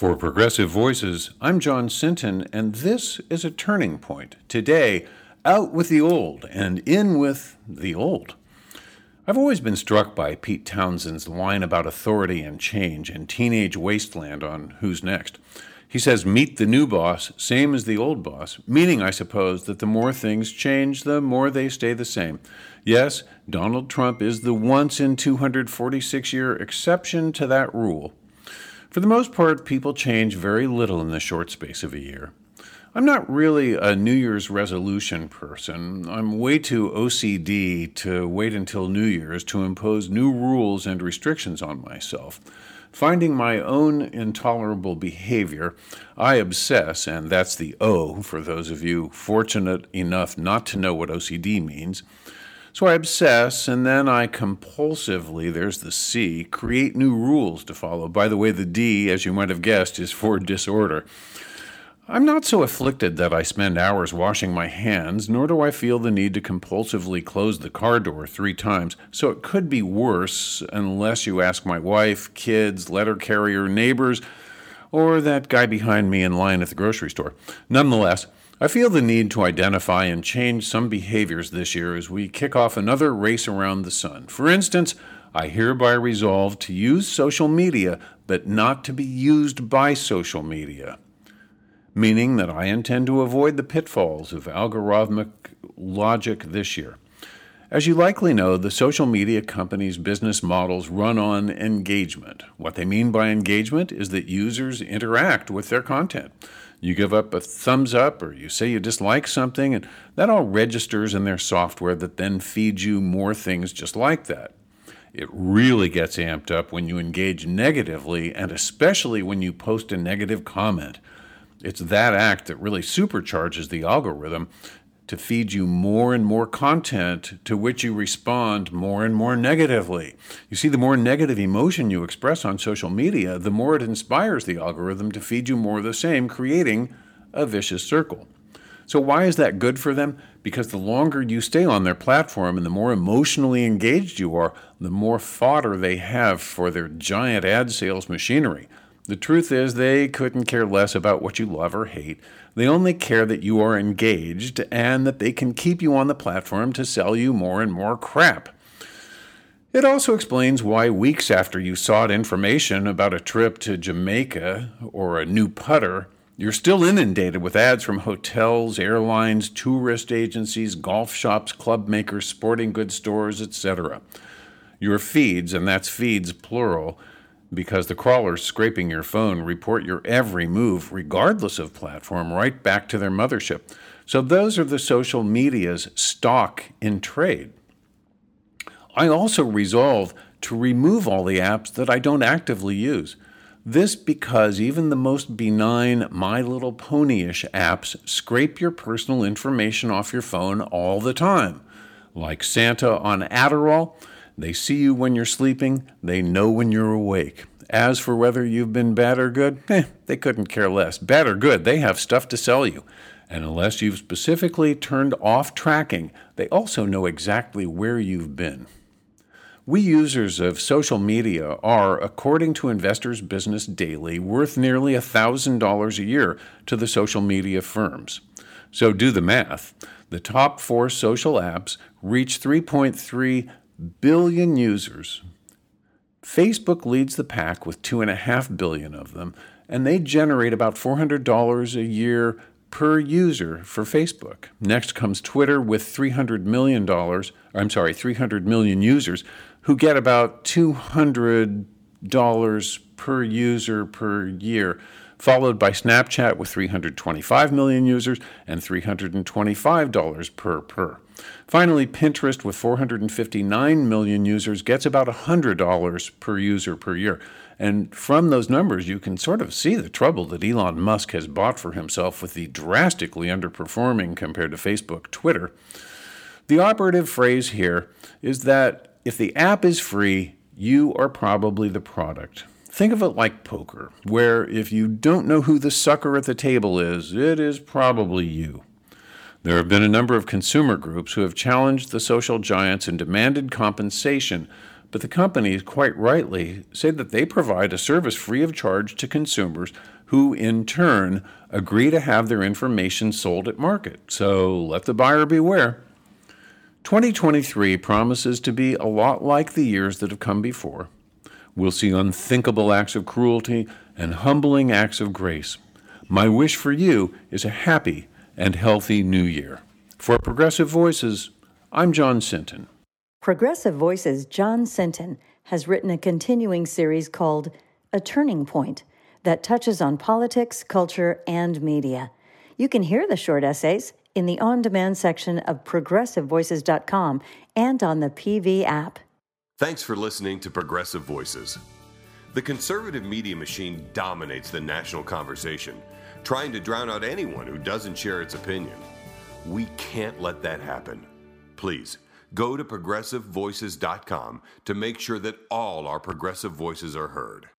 For Progressive Voices, I'm John Sinton, and this is a turning point. Today, out with the old and in with the old. I've always been struck by Pete Townshend's line about authority and change in Teenage Wasteland on Who's Next. He says, Meet the new boss, same as the old boss, meaning, I suppose, that the more things change, the more they stay the same. Yes, Donald Trump is the once in 246 year exception to that rule. For the most part, people change very little in the short space of a year. I'm not really a New Year's resolution person. I'm way too OCD to wait until New Year's to impose new rules and restrictions on myself. Finding my own intolerable behavior, I obsess, and that's the O for those of you fortunate enough not to know what OCD means. So I obsess, and then I compulsively, there's the C, create new rules to follow. By the way, the D, as you might have guessed, is for disorder. I'm not so afflicted that I spend hours washing my hands, nor do I feel the need to compulsively close the car door three times, so it could be worse unless you ask my wife, kids, letter carrier, neighbors, or that guy behind me in line at the grocery store. Nonetheless, I feel the need to identify and change some behaviors this year as we kick off another race around the sun. For instance, I hereby resolve to use social media, but not to be used by social media, meaning that I intend to avoid the pitfalls of algorithmic logic this year. As you likely know, the social media companies' business models run on engagement. What they mean by engagement is that users interact with their content. You give up a thumbs up or you say you dislike something, and that all registers in their software that then feeds you more things just like that. It really gets amped up when you engage negatively, and especially when you post a negative comment. It's that act that really supercharges the algorithm to feed you more and more content to which you respond more and more negatively. You see, the more negative emotion you express on social media, the more it inspires the algorithm to feed you more of the same, creating a vicious circle. So, why is that good for them? Because the longer you stay on their platform and the more emotionally engaged you are, the more fodder they have for their giant ad sales machinery. The truth is, they couldn't care less about what you love or hate. They only care that you are engaged and that they can keep you on the platform to sell you more and more crap. It also explains why weeks after you sought information about a trip to Jamaica or a new putter, you're still inundated with ads from hotels, airlines, tourist agencies, golf shops, club makers, sporting goods stores, etc. Your feeds, and that's feeds plural, because the crawlers scraping your phone report your every move, regardless of platform, right back to their mothership. So those are the social media's stock in trade. I also resolve to remove all the apps that I don't actively use. This because even the most benign My Little Ponyish apps scrape your personal information off your phone all the time. Like Santa on Adderall, they see you when you're sleeping, they know when you're awake. As for whether you've been bad or good, eh, they couldn't care less. Bad or good, they have stuff to sell you. And unless you've specifically turned off tracking, they also know exactly where you've been. We users of social media are, according to Investors Business Daily, worth nearly $1,000 a year to the social media firms. So do the math. The top four social apps reach 3.3 billion users. Facebook leads the pack with 2.5 billion of them, and they generate about $400 a year per user for Facebook. Next comes Twitter with $300 million, I'm sorry, 300 million users who get about $200 per user per year followed by Snapchat with 325 million users and $325 per per. Finally, Pinterest with 459 million users gets about $100 per user per year. And from those numbers, you can sort of see the trouble that Elon Musk has bought for himself with the drastically underperforming compared to Facebook Twitter. The operative phrase here is that if the app is free, you are probably the product. Think of it like poker, where if you don't know who the sucker at the table is, it is probably you. There have been a number of consumer groups who have challenged the social giants and demanded compensation, but the companies quite rightly say that they provide a service free of charge to consumers who in turn agree to have their information sold at market. So let the buyer beware. 2023 promises to be a lot like the years that have come before. We'll see unthinkable acts of cruelty and humbling acts of grace. My wish for you is a happy and healthy new year. For Progressive Voices, I'm John Sinton. Progressive Voices' John Sinton has written a continuing series called A Turning Point that touches on politics, culture, and media. You can hear the short essays in the on demand section of progressivevoices.com and on the PV app. Thanks for listening to Progressive Voices. The conservative media machine dominates the national conversation, trying to drown out anyone who doesn't share its opinion. We can't let that happen. Please go to progressivevoices.com to make sure that all our progressive voices are heard.